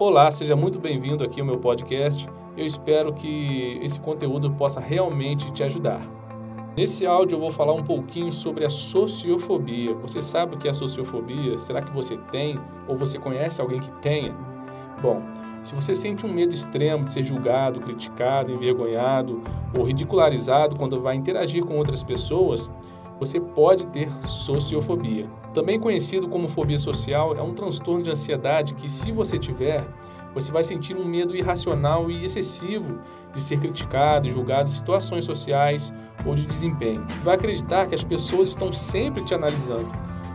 Olá, seja muito bem-vindo aqui ao meu podcast. Eu espero que esse conteúdo possa realmente te ajudar. Nesse áudio eu vou falar um pouquinho sobre a sociofobia. Você sabe o que é sociofobia? Será que você tem ou você conhece alguém que tenha? Bom, se você sente um medo extremo de ser julgado, criticado, envergonhado ou ridicularizado quando vai interagir com outras pessoas, você pode ter sociofobia. Também conhecido como fobia social, é um transtorno de ansiedade que, se você tiver, você vai sentir um medo irracional e excessivo de ser criticado e julgado em situações sociais ou de desempenho. Vai acreditar que as pessoas estão sempre te analisando.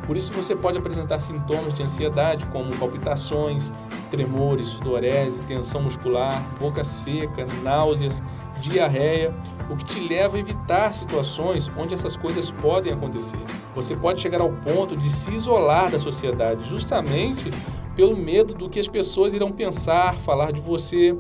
Por isso você pode apresentar sintomas de ansiedade como palpitações, tremores, sudorese, tensão muscular, boca seca, náuseas, diarreia, o que te leva a evitar situações onde essas coisas podem acontecer. Você pode chegar ao ponto de se isolar da sociedade justamente pelo medo do que as pessoas irão pensar, falar de você,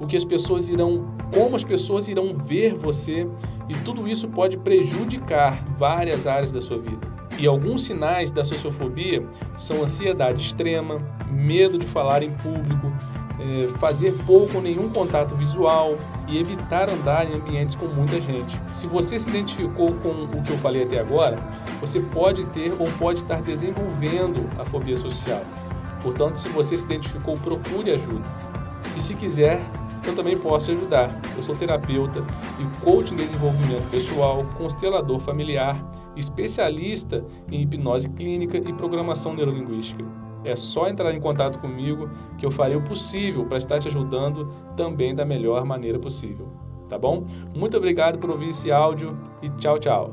o que as pessoas irão, como as pessoas irão ver você, e tudo isso pode prejudicar várias áreas da sua vida. E alguns sinais da sociofobia são ansiedade extrema, medo de falar em público, é, fazer pouco ou nenhum contato visual e evitar andar em ambientes com muita gente. Se você se identificou com o que eu falei até agora, você pode ter ou pode estar desenvolvendo a fobia social. Portanto, se você se identificou, procure ajuda. E se quiser, eu também posso te ajudar. Eu sou terapeuta e coach em desenvolvimento pessoal, constelador familiar, especialista em hipnose clínica e programação neurolinguística. É só entrar em contato comigo que eu farei o possível para estar te ajudando também da melhor maneira possível. Tá bom? Muito obrigado por ouvir esse áudio e tchau, tchau.